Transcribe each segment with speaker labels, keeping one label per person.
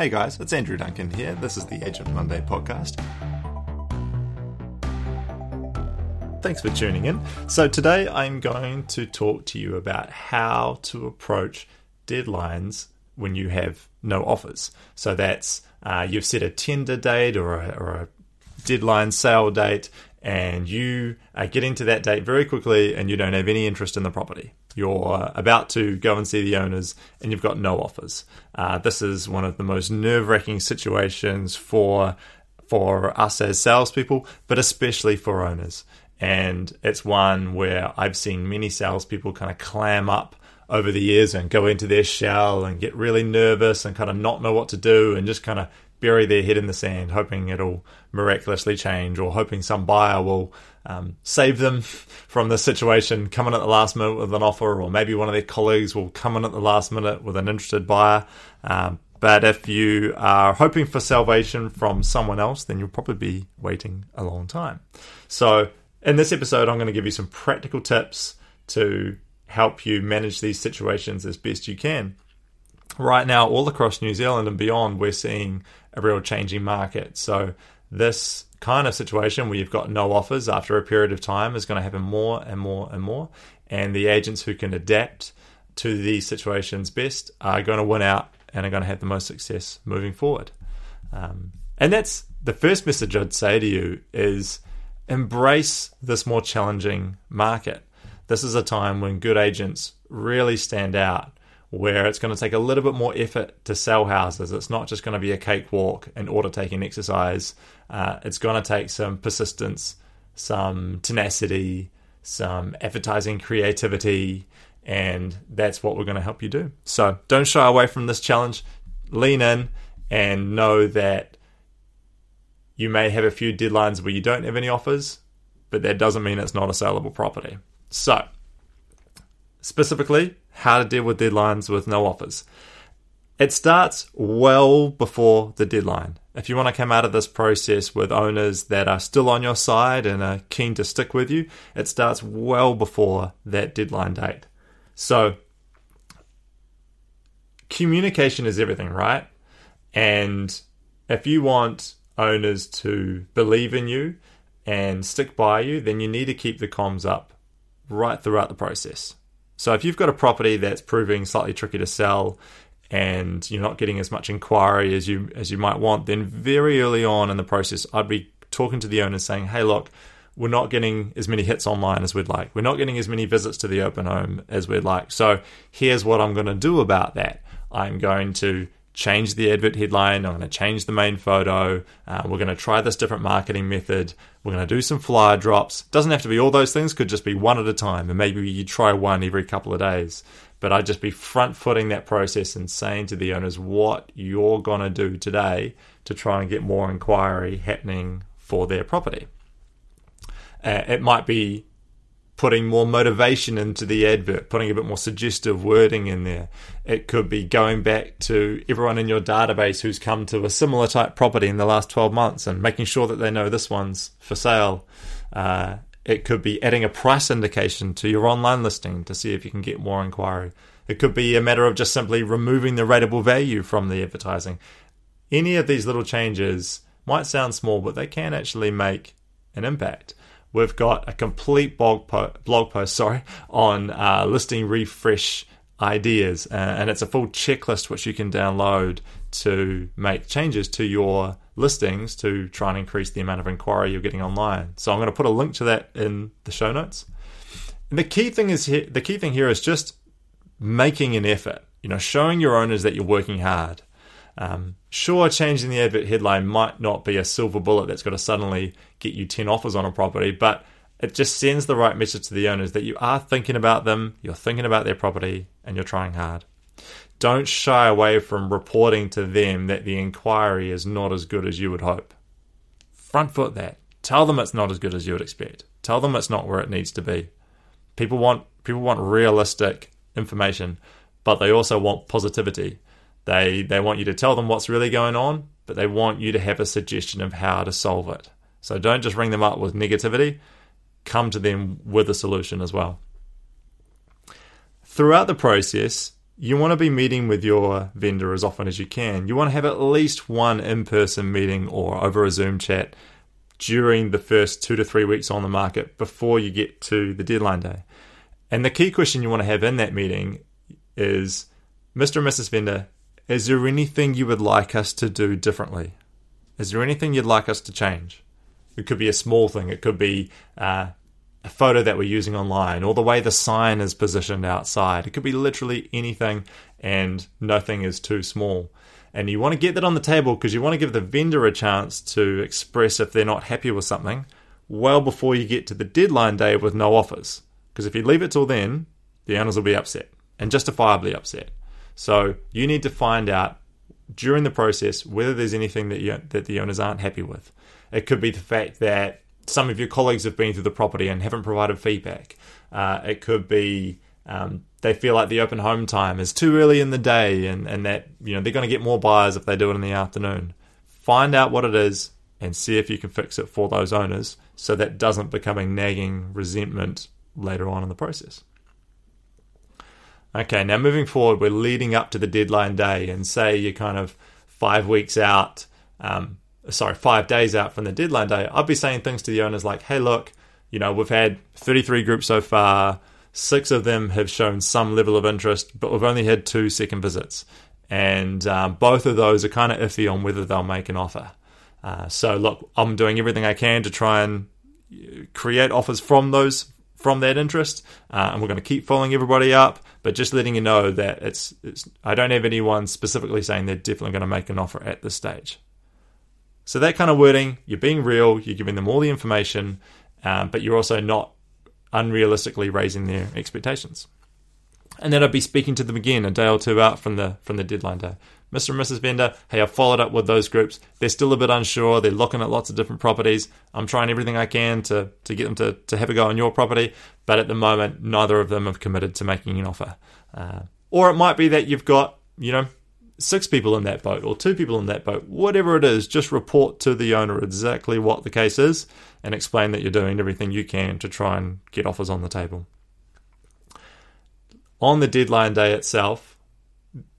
Speaker 1: Hey guys, it's Andrew Duncan here. This is the Agent Monday podcast. Thanks for tuning in. So, today I'm going to talk to you about how to approach deadlines when you have no offers. So, that's uh, you've set a tender date or a, or a deadline sale date, and you are getting to that date very quickly and you don't have any interest in the property. You're about to go and see the owners and you've got no offers. Uh, this is one of the most nerve wracking situations for for us as salespeople, but especially for owners. And it's one where I've seen many salespeople kind of clam up over the years and go into their shell and get really nervous and kind of not know what to do and just kind of bury their head in the sand, hoping it'll miraculously change or hoping some buyer will um, save them from the situation, come in at the last minute with an offer, or maybe one of their colleagues will come in at the last minute with an interested buyer. Um, but if you are hoping for salvation from someone else, then you'll probably be waiting a long time. So, in this episode, I'm going to give you some practical tips to help you manage these situations as best you can. Right now, all across New Zealand and beyond, we're seeing a real changing market. So, this kind of situation where you've got no offers after a period of time is going to happen more and more and more. And the agents who can adapt to these situations best are going to win out and are going to have the most success moving forward. Um, and that's the first message I'd say to you is embrace this more challenging market. This is a time when good agents really stand out where it's going to take a little bit more effort to sell houses. It's not just going to be a cakewalk and order taking exercise. Uh, it's going to take some persistence, some tenacity, some advertising creativity, and that's what we're going to help you do. So don't shy away from this challenge. Lean in and know that you may have a few deadlines where you don't have any offers, but that doesn't mean it's not a saleable property. So, specifically, how to deal with deadlines with no offers. It starts well before the deadline. If you want to come out of this process with owners that are still on your side and are keen to stick with you, it starts well before that deadline date. So, communication is everything, right? And if you want owners to believe in you and stick by you, then you need to keep the comms up right throughout the process. So if you've got a property that's proving slightly tricky to sell and you're not getting as much inquiry as you as you might want, then very early on in the process, I'd be talking to the owner saying, "Hey, look, we're not getting as many hits online as we'd like. We're not getting as many visits to the open home as we'd like. So here's what I'm going to do about that. I'm going to change the advert headline. I'm going to change the main photo. Uh, we're going to try this different marketing method. We're going to do some flyer drops. Doesn't have to be all those things, could just be one at a time. And maybe you try one every couple of days. But I'd just be front footing that process and saying to the owners what you're going to do today to try and get more inquiry happening for their property. Uh, it might be putting more motivation into the advert, putting a bit more suggestive wording in there. It could be going back to everyone in your database who's come to a similar type property in the last 12 months and making sure that they know this one's for sale. Uh, it could be adding a price indication to your online listing to see if you can get more inquiry. It could be a matter of just simply removing the rateable value from the advertising. Any of these little changes might sound small, but they can actually make an impact we've got a complete blog, po- blog post sorry, on uh, listing refresh ideas. Uh, and it's a full checklist which you can download to make changes to your listings to try and increase the amount of inquiry you're getting online. So I'm going to put a link to that in the show notes. And the key thing is here, the key thing here is just making an effort. You know, showing your owners that you're working hard. Um, sure, changing the advert headline might not be a silver bullet that's going to suddenly get you 10 offers on a property, but it just sends the right message to the owners that you are thinking about them, you're thinking about their property, and you're trying hard. Don't shy away from reporting to them that the inquiry is not as good as you would hope. Front foot that. Tell them it's not as good as you would expect. Tell them it's not where it needs to be. People want people want realistic information, but they also want positivity. They they want you to tell them what's really going on, but they want you to have a suggestion of how to solve it. So don't just ring them up with negativity, come to them with a solution as well. Throughout the process, you want to be meeting with your vendor as often as you can. You want to have at least one in person meeting or over a Zoom chat during the first two to three weeks on the market before you get to the deadline day. And the key question you want to have in that meeting is Mr. and Mrs. Vendor, is there anything you would like us to do differently? Is there anything you'd like us to change? It could be a small thing, it could be uh, a photo that we're using online or the way the sign is positioned outside. It could be literally anything, and nothing is too small. And you want to get that on the table because you want to give the vendor a chance to express if they're not happy with something well before you get to the deadline day with no offers. Because if you leave it till then, the owners will be upset and justifiably upset. So you need to find out during the process whether there's anything that you, that the owners aren't happy with. It could be the fact that some of your colleagues have been through the property and haven't provided feedback. Uh, it could be um, they feel like the open home time is too early in the day and, and that you know they're going to get more buyers if they do it in the afternoon. Find out what it is and see if you can fix it for those owners so that doesn't become a nagging resentment later on in the process. Okay, now moving forward, we're leading up to the deadline day, and say you're kind of five weeks out, um, sorry, five days out from the deadline day. I'd be saying things to the owners like, hey, look, you know, we've had 33 groups so far. Six of them have shown some level of interest, but we've only had two second visits. And um, both of those are kind of iffy on whether they'll make an offer. Uh, so, look, I'm doing everything I can to try and create offers from those from that interest, uh, and we're going to keep following everybody up. But just letting you know that it's, it's I don't have anyone specifically saying they're definitely going to make an offer at this stage. So that kind of wording, you're being real, you're giving them all the information, um, but you're also not unrealistically raising their expectations. And then I'd be speaking to them again a day or two out from the from the deadline day. Mr. and Mrs. Vendor, hey, I've followed up with those groups. They're still a bit unsure. They're looking at lots of different properties. I'm trying everything I can to, to get them to, to have a go on your property, but at the moment, neither of them have committed to making an offer. Uh, or it might be that you've got, you know, six people in that boat or two people in that boat, whatever it is, just report to the owner exactly what the case is and explain that you're doing everything you can to try and get offers on the table. On the deadline day itself,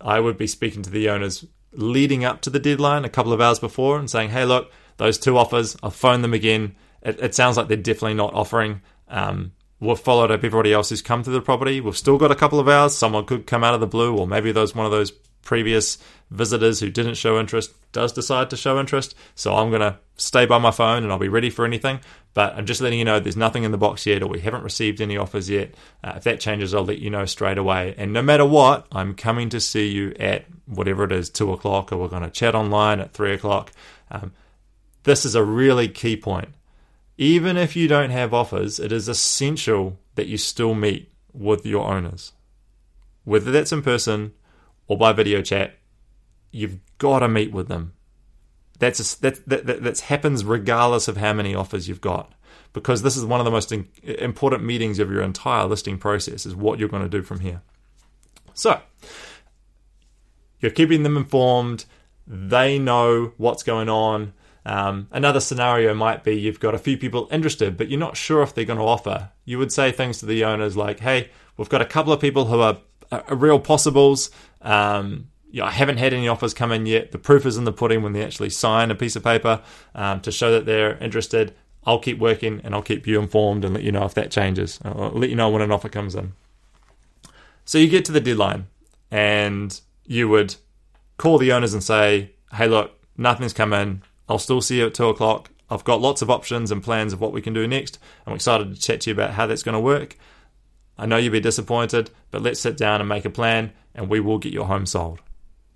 Speaker 1: I would be speaking to the owners leading up to the deadline a couple of hours before and saying, hey, look, those two offers, I'll phone them again. It, it sounds like they're definitely not offering. Um, we've followed up everybody else who's come to the property. We've still got a couple of hours. Someone could come out of the blue, or maybe those one of those previous visitors who didn't show interest does decide to show interest. So I'm going to stay by my phone and I'll be ready for anything. But I'm just letting you know there's nothing in the box yet, or we haven't received any offers yet. Uh, if that changes, I'll let you know straight away. And no matter what, I'm coming to see you at whatever it is, two o'clock, or we're going to chat online at three o'clock. Um, this is a really key point. Even if you don't have offers, it is essential that you still meet with your owners. Whether that's in person or by video chat, you've got to meet with them. That's a, that, that, that happens regardless of how many offers you've got, because this is one of the most in, important meetings of your entire listing process. Is what you're going to do from here. So you're keeping them informed. They know what's going on. Um, another scenario might be you've got a few people interested, but you're not sure if they're going to offer. You would say things to the owners like, "Hey, we've got a couple of people who are, are real possibles. Um, yeah, I haven't had any offers come in yet. The proof is in the pudding when they actually sign a piece of paper um, to show that they're interested. I'll keep working and I'll keep you informed and let you know if that changes. I'll let you know when an offer comes in. So you get to the deadline and you would call the owners and say, hey, look, nothing's come in. I'll still see you at two o'clock. I've got lots of options and plans of what we can do next. I'm excited to chat to you about how that's going to work. I know you'll be disappointed, but let's sit down and make a plan and we will get your home sold.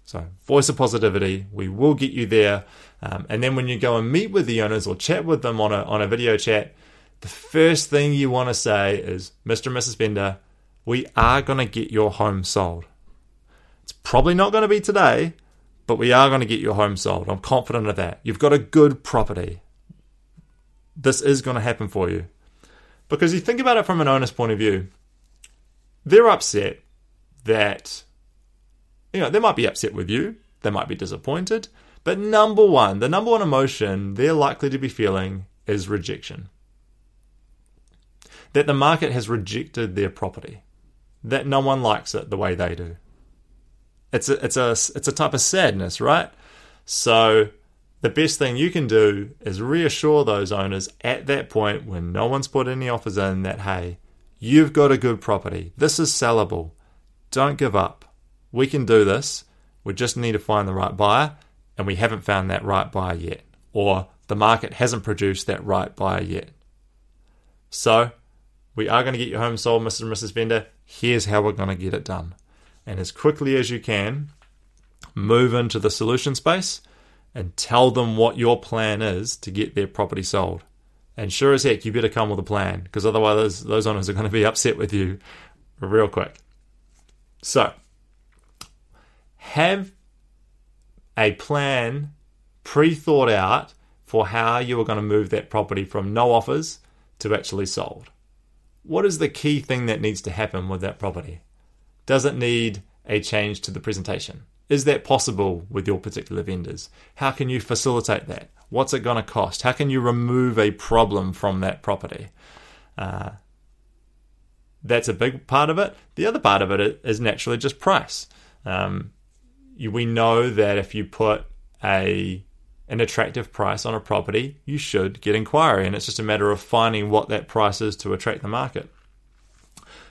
Speaker 1: So, voice of positivity, we will get you there. Um, and then when you go and meet with the owners or chat with them on a, on a video chat, the first thing you want to say is, Mr. and Mrs. Vendor, we are going to get your home sold. It's probably not going to be today, but we are going to get your home sold. I'm confident of that. You've got a good property. This is going to happen for you. Because you think about it from an owner's point of view, they're upset that you know, they might be upset with you, they might be disappointed, but number one, the number one emotion they're likely to be feeling is rejection. That the market has rejected their property, that no one likes it the way they do. it's a, it's a it's a type of sadness, right? So the best thing you can do is reassure those owners at that point when no one's put any offers in that hey, you've got a good property. This is sellable. Don't give up. We can do this. We just need to find the right buyer, and we haven't found that right buyer yet, or the market hasn't produced that right buyer yet. So, we are going to get your home sold, Mr. and Mrs. Vendor. Here's how we're going to get it done. And as quickly as you can, move into the solution space and tell them what your plan is to get their property sold. And sure as heck, you better come with a plan because otherwise, those, those owners are going to be upset with you real quick. So, have a plan pre thought out for how you are going to move that property from no offers to actually sold. What is the key thing that needs to happen with that property? Does it need a change to the presentation? Is that possible with your particular vendors? How can you facilitate that? What's it going to cost? How can you remove a problem from that property? Uh, that's a big part of it. The other part of it is naturally just price. Um, you, we know that if you put a an attractive price on a property, you should get inquiry, and it's just a matter of finding what that price is to attract the market.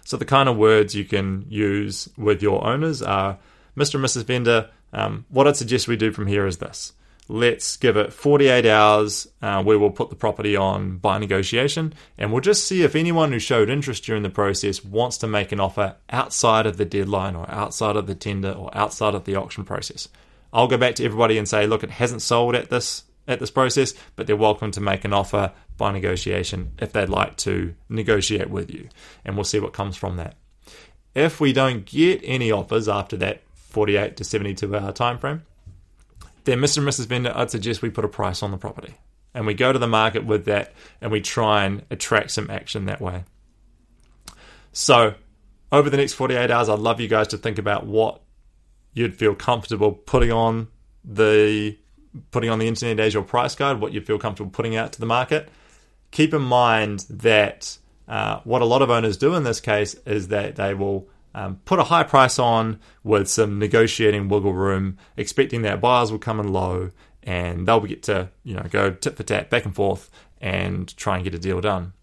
Speaker 1: So the kind of words you can use with your owners are, Mr. and Mrs. Vendor, Um, what I'd suggest we do from here is this let's give it 48 hours uh, we'll put the property on by negotiation and we'll just see if anyone who showed interest during the process wants to make an offer outside of the deadline or outside of the tender or outside of the auction process. I'll go back to everybody and say, look, it hasn't sold at this at this process, but they're welcome to make an offer by negotiation if they'd like to negotiate with you, and we'll see what comes from that. If we don't get any offers after that 48 to 72 hour time frame, then Mr. and Mrs. Vendor, I'd suggest we put a price on the property. And we go to the market with that and we try and attract some action that way. So, over the next 48 hours, I'd love you guys to think about what you'd feel comfortable putting on the putting on the internet as your price guide, what you feel comfortable putting out to the market. Keep in mind that uh, what a lot of owners do in this case is that they will um, put a high price on with some negotiating wiggle room, expecting that buyers will come in low and they'll get to you know go tit for tat back and forth and try and get a deal done.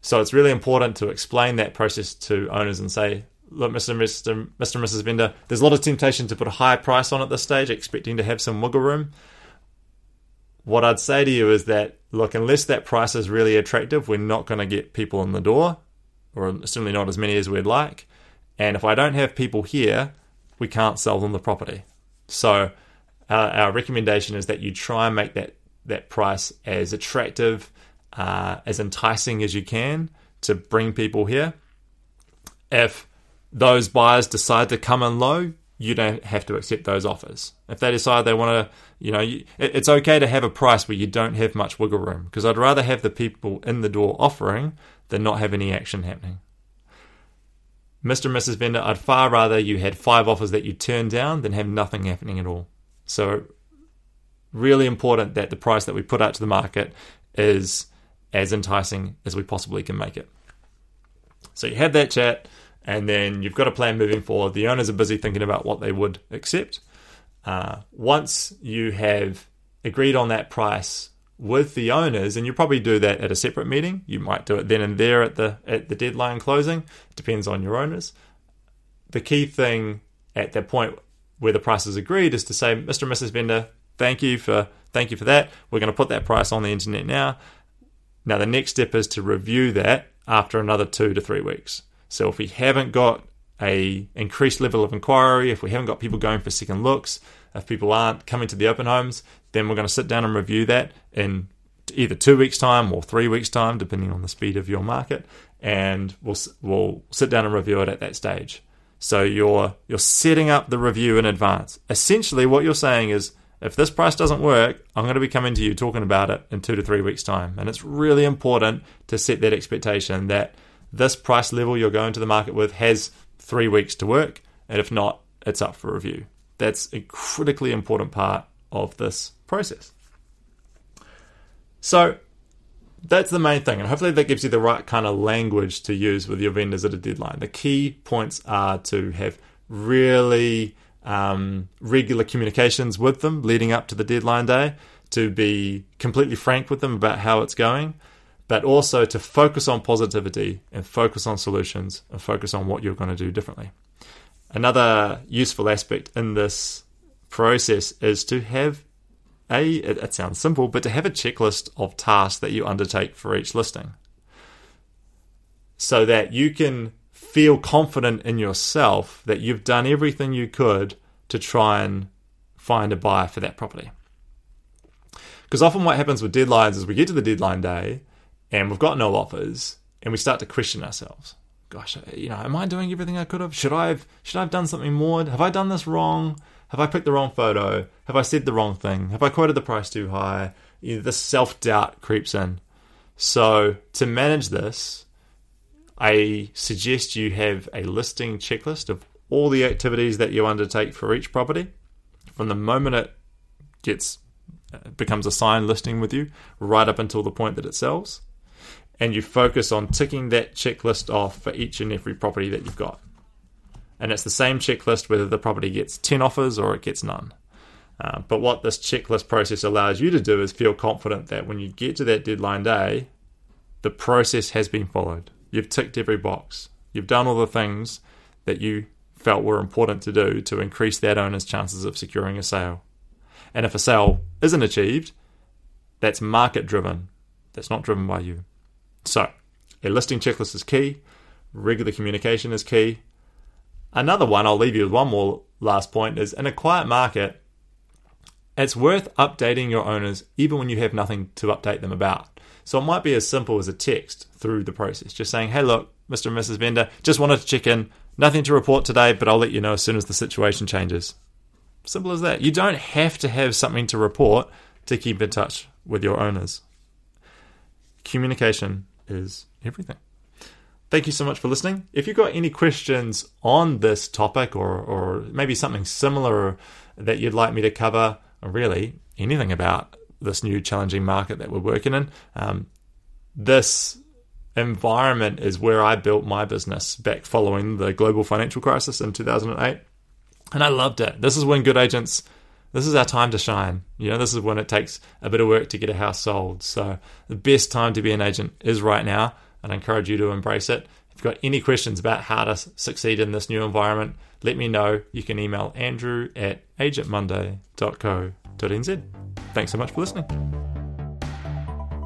Speaker 1: So it's really important to explain that process to owners and say, look, Mr. Mr. Mr. and Mrs. Vendor, there's a lot of temptation to put a high price on at this stage, expecting to have some wiggle room. What I'd say to you is that, look, unless that price is really attractive, we're not going to get people in the door or certainly not as many as we'd like. And if I don't have people here, we can't sell them the property. So uh, our recommendation is that you try and make that that price as attractive, uh, as enticing as you can to bring people here. If those buyers decide to come in low, you don't have to accept those offers. If they decide they want to, you know, it's okay to have a price where you don't have much wiggle room because I'd rather have the people in the door offering than not have any action happening. Mr. and Mrs. Vendor, I'd far rather you had five offers that you turned down than have nothing happening at all. So, really important that the price that we put out to the market is as enticing as we possibly can make it. So, you have that chat, and then you've got a plan moving forward. The owners are busy thinking about what they would accept. Uh, once you have agreed on that price with the owners, and you probably do that at a separate meeting. You might do it then and there at the at the deadline closing. It depends on your owners. The key thing at that point where the price is agreed is to say, Mr. and Mrs. Vendor, thank you for thank you for that. We're going to put that price on the internet now. Now the next step is to review that after another two to three weeks. So if we haven't got a increased level of inquiry, if we haven't got people going for second looks, if people aren't coming to the open homes, then we're going to sit down and review that in either two weeks' time or three weeks' time, depending on the speed of your market, and we'll we'll sit down and review it at that stage. So you're you're setting up the review in advance. Essentially, what you're saying is, if this price doesn't work, I'm going to be coming to you talking about it in two to three weeks' time, and it's really important to set that expectation that this price level you're going to the market with has three weeks to work, and if not, it's up for review. That's a critically important part of this process. So that's the main thing, and hopefully that gives you the right kind of language to use with your vendors at a deadline. The key points are to have really um, regular communications with them leading up to the deadline day, to be completely frank with them about how it's going, but also to focus on positivity and focus on solutions and focus on what you're going to do differently. Another useful aspect in this process is to have a, it, it sounds simple, but to have a checklist of tasks that you undertake for each listing so that you can feel confident in yourself that you've done everything you could to try and find a buyer for that property. Because often what happens with deadlines is we get to the deadline day and we've got no offers and we start to question ourselves. Gosh, you know, am I doing everything I could have? Should I have should I have done something more? Have I done this wrong? Have I picked the wrong photo? Have I said the wrong thing? Have I quoted the price too high? You know, the self doubt creeps in. So to manage this, I suggest you have a listing checklist of all the activities that you undertake for each property from the moment it gets uh, becomes a signed listing with you right up until the point that it sells and you focus on ticking that checklist off for each and every property that you've got and it's the same checklist whether the property gets 10 offers or it gets none uh, but what this checklist process allows you to do is feel confident that when you get to that deadline day the process has been followed you've ticked every box you've done all the things that you felt were important to do to increase that owner's chances of securing a sale. And if a sale isn't achieved, that's market driven. That's not driven by you. So, a listing checklist is key. Regular communication is key. Another one, I'll leave you with one more last point, is in a quiet market, it's worth updating your owners even when you have nothing to update them about. So it might be as simple as a text through the process, just saying, hey, look, Mr. and Mrs. Vendor, just wanted to check in. Nothing to report today, but I'll let you know as soon as the situation changes. Simple as that. You don't have to have something to report to keep in touch with your owners. Communication is everything. Thank you so much for listening. If you've got any questions on this topic or, or maybe something similar that you'd like me to cover, really anything about this new challenging market that we're working in, um, this environment is where I built my business back following the global financial crisis in 2008. And I loved it. This is when good agents, this is our time to shine. You know, this is when it takes a bit of work to get a house sold. So the best time to be an agent is right now. And I encourage you to embrace it. If you've got any questions about how to succeed in this new environment, let me know. You can email andrew at agentmonday.co.nz. Thanks so much for listening.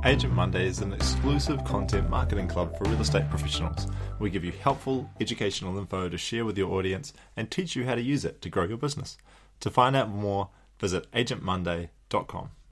Speaker 1: Agent Monday is an exclusive content marketing club for real estate professionals. We give you helpful, educational info to share with your audience and teach you how to use it to grow your business. To find out more, visit agentmonday.com.